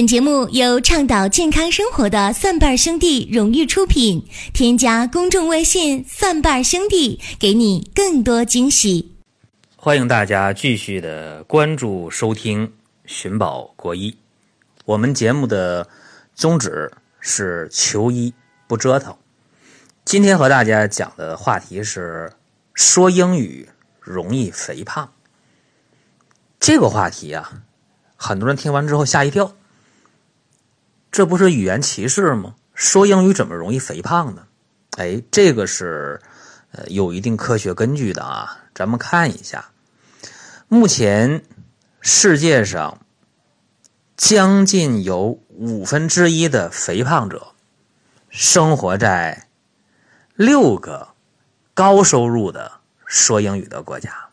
本节目由倡导健康生活的蒜瓣兄弟荣誉出品。添加公众微信“蒜瓣兄弟”，给你更多惊喜。欢迎大家继续的关注收听寻宝国医。我们节目的宗旨是求医不折腾。今天和大家讲的话题是说英语容易肥胖。这个话题啊，很多人听完之后吓一跳。这不是语言歧视吗？说英语怎么容易肥胖呢？哎，这个是呃有一定科学根据的啊。咱们看一下，目前世界上将近有五分之一的肥胖者生活在六个高收入的说英语的国家。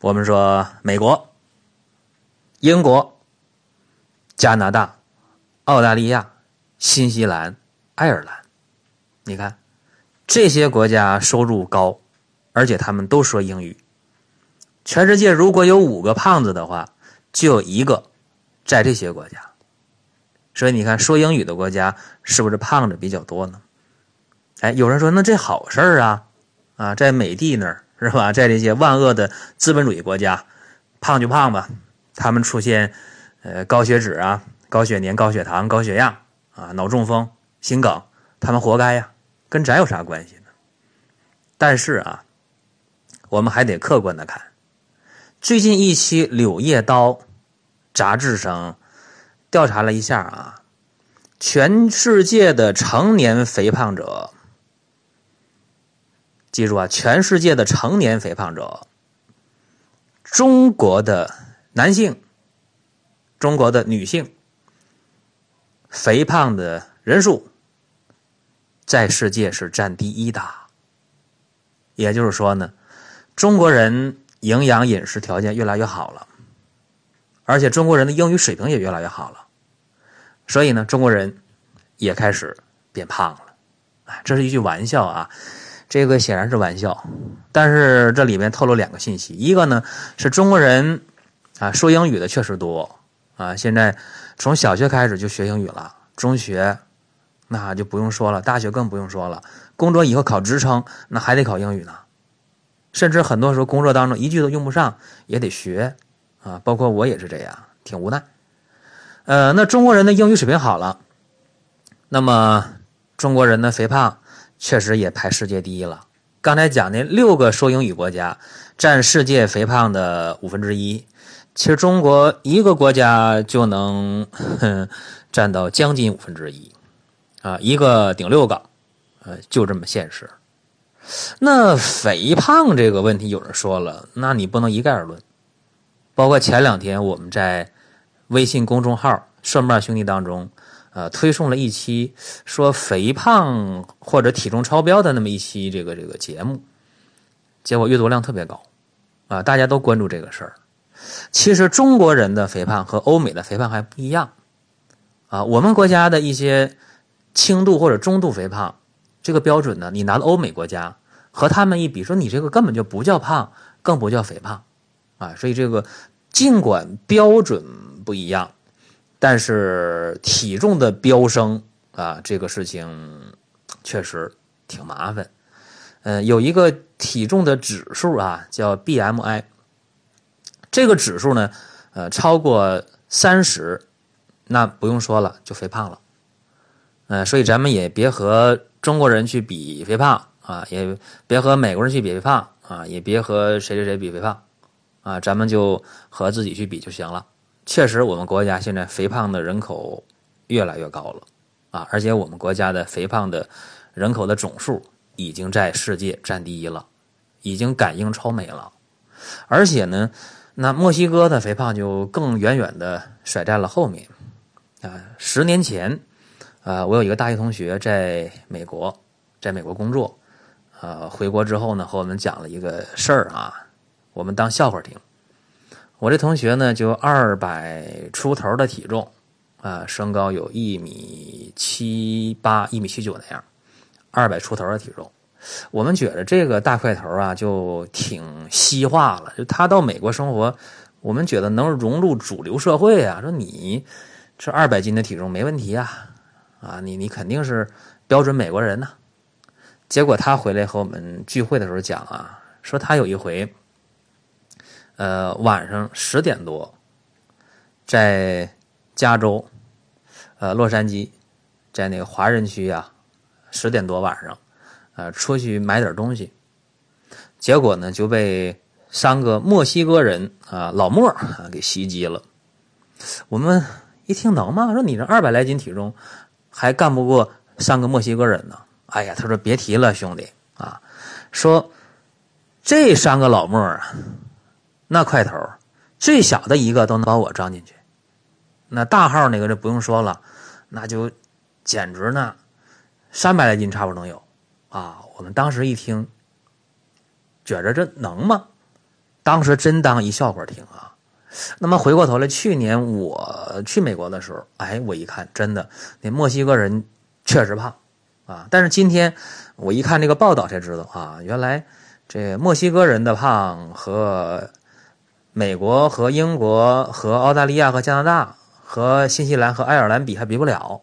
我们说美国、英国。加拿大、澳大利亚、新西兰、爱尔兰，你看这些国家收入高，而且他们都说英语。全世界如果有五个胖子的话，就有一个在这些国家。所以你看，说英语的国家是不是胖子比较多呢？哎，有人说那这好事儿啊啊，在美帝那儿是吧？在这些万恶的资本主义国家，胖就胖吧，他们出现。呃，高血脂啊，高血粘、高血糖、高血压啊，脑中风、心梗，他们活该呀，跟咱有啥关系呢？但是啊，我们还得客观的看，最近一期《柳叶刀》杂志上调查了一下啊，全世界的成年肥胖者，记住啊，全世界的成年肥胖者，中国的男性。中国的女性。肥胖的人数在世界是占第一的，也就是说呢，中国人营养饮食条件越来越好了，而且中国人的英语水平也越来越好了，所以呢，中国人也开始变胖了。这是一句玩笑啊，这个显然是玩笑，但是这里面透露两个信息，一个呢是中国人啊说英语的确实多。啊，现在从小学开始就学英语了，中学那就不用说了，大学更不用说了。工作以后考职称，那还得考英语呢。甚至很多时候工作当中一句都用不上，也得学啊。包括我也是这样，挺无奈。呃，那中国人的英语水平好了，那么中国人的肥胖确实也排世界第一了。刚才讲的六个说英语国家占世界肥胖的五分之一。其实中国一个国家就能 占到将近五分之一，啊，一个顶六个，呃，就这么现实。那肥胖这个问题，有人说了，那你不能一概而论。包括前两天我们在微信公众号“顺瓣兄弟”当中，呃，推送了一期说肥胖或者体重超标的那么一期这个这个节目，结果阅读量特别高，啊，大家都关注这个事儿。其实中国人的肥胖和欧美的肥胖还不一样，啊，我们国家的一些轻度或者中度肥胖，这个标准呢，你拿到欧美国家和他们一比，说你这个根本就不叫胖，更不叫肥胖，啊，所以这个尽管标准不一样，但是体重的飙升啊，这个事情确实挺麻烦。嗯，有一个体重的指数啊，叫 BMI。这个指数呢，呃，超过三十，那不用说了，就肥胖了，呃，所以咱们也别和中国人去比肥胖啊，也别和美国人去比肥胖啊，也别和谁谁谁比肥胖啊，咱们就和自己去比就行了。确实，我们国家现在肥胖的人口越来越高了啊，而且我们国家的肥胖的人口的总数已经在世界占第一了，已经赶英超美了，而且呢。那墨西哥的肥胖就更远远的甩在了后面，啊，十年前，啊，我有一个大学同学在美国，在美国工作，呃，回国之后呢，和我们讲了一个事儿啊，我们当笑话听。我这同学呢，就二百出头的体重，啊，身高有一米七八、一米七九那样，二百出头的体重。我们觉得这个大块头啊，就挺西化了。就他到美国生活，我们觉得能融入主流社会啊。说你这二百斤的体重没问题啊，啊，你你肯定是标准美国人呢。结果他回来和我们聚会的时候讲啊，说他有一回，呃，晚上十点多，在加州，呃，洛杉矶，在那个华人区啊，十点多晚上，呃，出去买点东西，结果呢就被三个墨西哥人啊老莫啊给袭击了。我们一听能吗？说你这二百来斤体重，还干不过三个墨西哥人呢？哎呀，他说别提了，兄弟啊，说这三个老莫啊，那块头，最小的一个都能把我装进去，那大号那个就不用说了，那就简直呢，三百来斤差不多能有啊。我们当时一听，觉着这能吗？当时真当一笑话听啊。那么回过头来，去年我去美国的时候，哎，我一看，真的那墨西哥人确实胖。啊！但是今天我一看这个报道才知道啊，原来这墨西哥人的胖和美国和英国和澳大利亚和加拿大和新西兰和爱尔兰比还比不了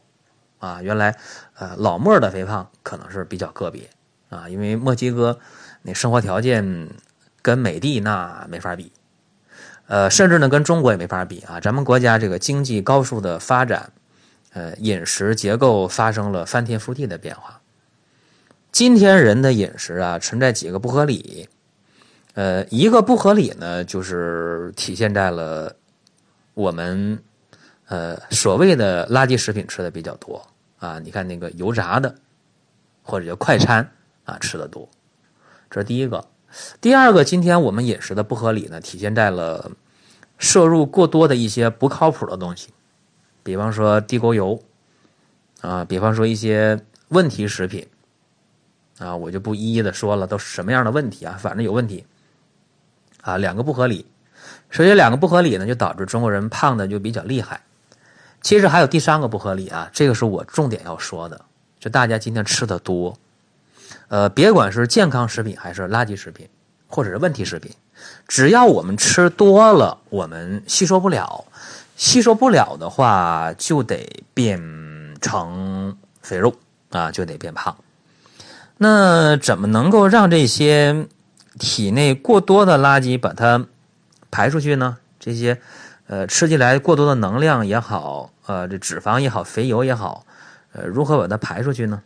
啊！原来呃老莫的肥胖可能是比较个别啊，因为墨西哥那生活条件跟美帝那没法比，呃，甚至呢跟中国也没法比啊！咱们国家这个经济高速的发展。呃，饮食结构发生了翻天覆地的变化。今天人的饮食啊，存在几个不合理。呃，一个不合理呢，就是体现在了我们呃所谓的垃圾食品吃的比较多啊。你看那个油炸的或者叫快餐啊，吃的多，这是第一个。第二个，今天我们饮食的不合理呢，体现在了摄入过多的一些不靠谱的东西。比方说地沟油，啊，比方说一些问题食品，啊，我就不一一的说了，都是什么样的问题啊？反正有问题，啊，两个不合理。首先，两个不合理呢，就导致中国人胖的就比较厉害。其实还有第三个不合理啊，这个是我重点要说的，就大家今天吃的多，呃，别管是健康食品还是垃圾食品，或者是问题食品，只要我们吃多了，我们吸收不了。吸收不了的话，就得变成肥肉啊，就得变胖。那怎么能够让这些体内过多的垃圾把它排出去呢？这些呃吃进来过多的能量也好，呃这脂肪也好，肥油也好，呃如何把它排出去呢？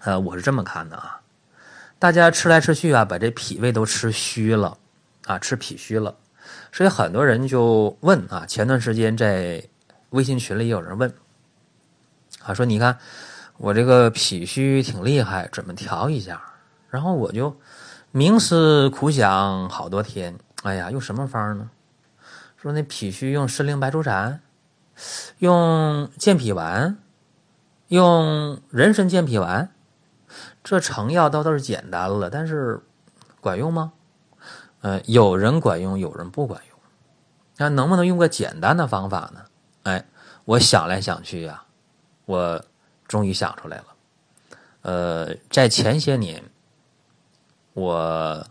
呃，我是这么看的啊，大家吃来吃去啊，把这脾胃都吃虚了啊，吃脾虚了。所以很多人就问啊，前段时间在微信群里有人问，啊说你看我这个脾虚挺厉害，怎么调一下？然后我就冥思苦想好多天，哎呀，用什么方呢？说那脾虚用参苓白术散，用健脾丸，用人参健脾丸，这成药倒倒是简单了，但是管用吗？呃，有人管用，有人不管用。那能不能用个简单的方法呢？哎，我想来想去呀，我终于想出来了。呃，在前些年，我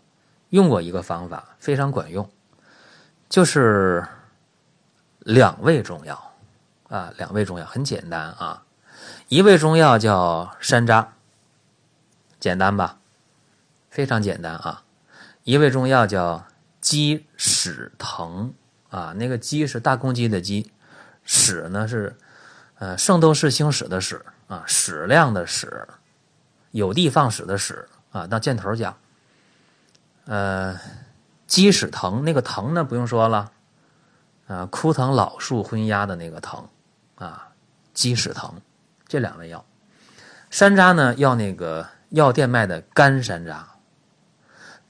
用过一个方法，非常管用，就是两味中药啊，两味中药很简单啊，一味中药叫山楂，简单吧？非常简单啊。一味中药叫鸡屎藤啊，那个鸡是大公鸡的鸡，屎呢是呃圣斗士星矢的矢啊，矢量的矢，有的放矢的矢啊，当箭头讲。呃，鸡屎藤那个藤呢不用说了，啊，枯藤老树昏鸦的那个藤啊，鸡屎藤这两味药，山楂呢要那个药店卖的干山楂。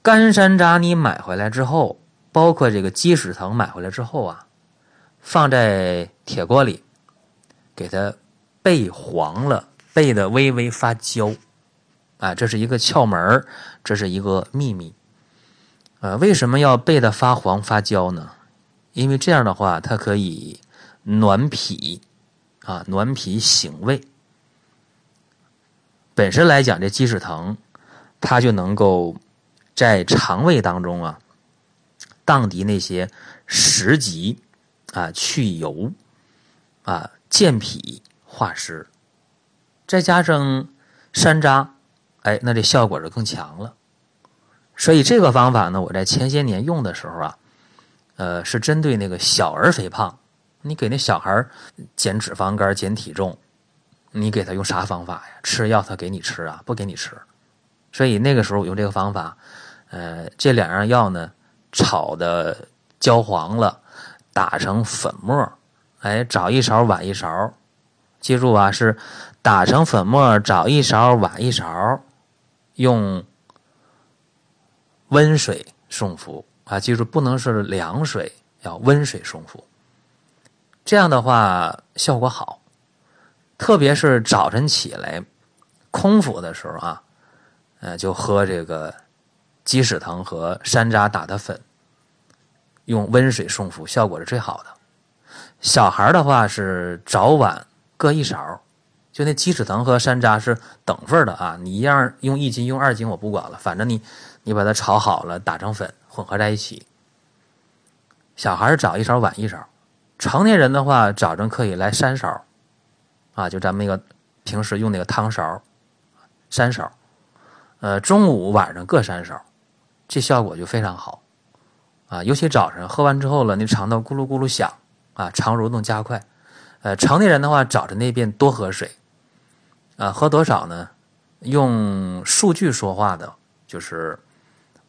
干山楂你买回来之后，包括这个鸡屎藤买回来之后啊，放在铁锅里，给它焙黄了，焙的微微发焦，啊，这是一个窍门这是一个秘密。呃，为什么要焙的发黄发焦呢？因为这样的话，它可以暖脾，啊，暖脾醒胃。本身来讲，这鸡屎藤它就能够。在肠胃当中啊，荡涤那些食疾啊，去油啊，健脾化湿，再加上山楂，哎，那这效果就更强了。所以这个方法呢，我在前些年用的时候啊，呃，是针对那个小儿肥胖，你给那小孩减脂肪肝、减体重，你给他用啥方法呀？吃药他给你吃啊？不给你吃。所以那个时候我用这个方法，呃，这两样药呢，炒的焦黄了，打成粉末，哎，早一勺晚一勺，记住啊，是打成粉末，早一勺晚一勺，用。温水送服啊，记住不能是凉水，要温水送服。这样的话效果好，特别是早晨起来空腹的时候啊，呃，就喝这个鸡屎藤和山楂打的粉，用温水送服，效果是最好的。小孩的话是早晚各一勺，就那鸡屎藤和山楂是等份的啊，你一样用一斤用二斤我不管了，反正你。你把它炒好了，打成粉，混合在一起。小孩早一勺，晚一勺。成年人的话，早晨可以来三勺，啊，就咱们那个平时用那个汤勺，三勺。呃，中午、晚上各三勺，这效果就非常好。啊，尤其早晨喝完之后了，那肠道咕噜咕噜响，啊，肠蠕动加快。呃，成年人的话，早晨那边多喝水。啊，喝多少呢？用数据说话的，就是。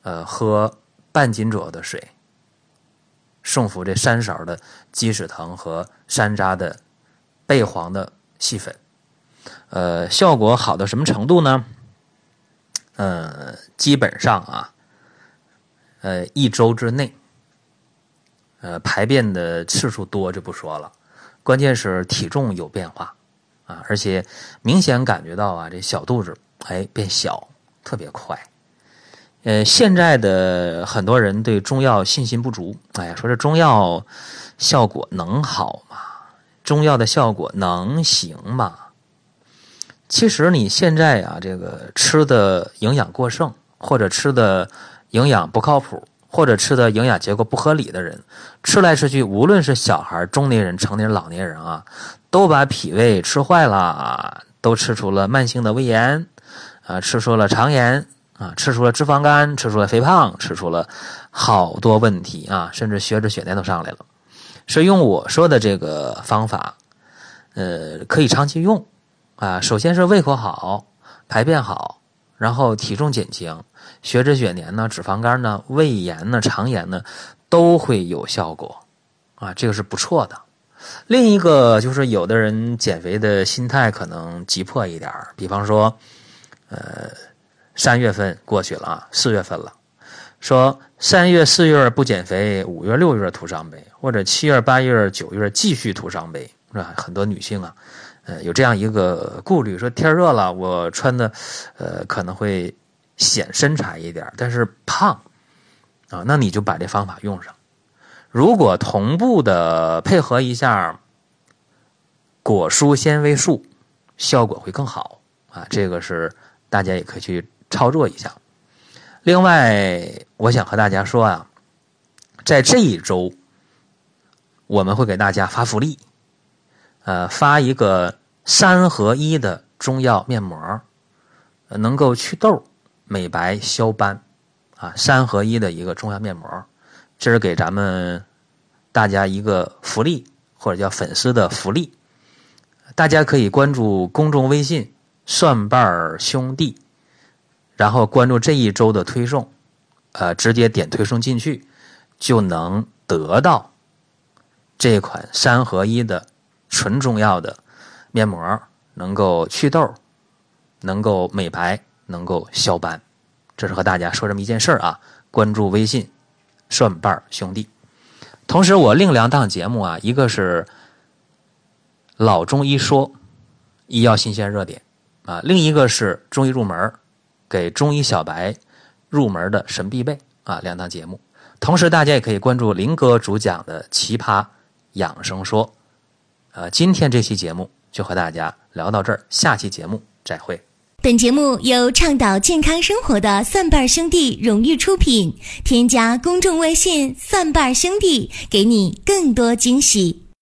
呃，喝半斤左右的水，送服这三勺的鸡屎藤和山楂的焙黄的细粉，呃，效果好到什么程度呢？呃，基本上啊，呃，一周之内，呃，排便的次数多就不说了，关键是体重有变化啊，而且明显感觉到啊，这小肚子哎变小，特别快。呃，现在的很多人对中药信心不足。哎呀，说这中药效果能好吗？中药的效果能行吗？其实你现在啊，这个吃的营养过剩，或者吃的营养不靠谱，或者吃的营养结构不合理的人，吃来吃去，无论是小孩、中年人、成年人、老年人啊，都把脾胃吃坏了，都吃出了慢性的胃炎，啊，吃出了肠炎。啊，吃出了脂肪肝，吃出了肥胖，吃出了好多问题啊，甚至血脂、血粘都上来了。所以用我说的这个方法，呃，可以长期用啊。首先是胃口好，排便好，然后体重减轻，血脂、血粘呢，脂肪肝呢，胃炎呢，肠炎呢，都会有效果啊，这个是不错的。另一个就是有的人减肥的心态可能急迫一点比方说，呃。三月份过去了啊，四月份了。说三月、四月不减肥，五月、六月徒伤悲，或者七月、八月、九月继续徒伤悲，是吧？很多女性啊，呃，有这样一个顾虑，说天热了，我穿的呃可能会显身材一点，但是胖啊，那你就把这方法用上。如果同步的配合一下果蔬纤维素，效果会更好啊。这个是大家也可以去。操作一下。另外，我想和大家说啊，在这一周，我们会给大家发福利，呃，发一个三合一的中药面膜，能够祛痘、美白、消斑，啊，三合一的一个中药面膜，这是给咱们大家一个福利，或者叫粉丝的福利。大家可以关注公众微信“蒜瓣兄弟”。然后关注这一周的推送，呃，直接点推送进去，就能得到这款三合一的纯中药的面膜，能够祛痘，能够美白，能够消斑。这是和大家说这么一件事儿啊。关注微信“蒜瓣兄弟”，同时我另两档节目啊，一个是老中医说医药新鲜热点啊，另一个是中医入门。给中医小白入门的神必备啊，两档节目。同时，大家也可以关注林哥主讲的《奇葩养生说》。呃，今天这期节目就和大家聊到这儿，下期节目再会。本节目由倡导健康生活的蒜瓣兄弟荣誉出品。添加公众微信“蒜瓣兄弟”，给你更多惊喜。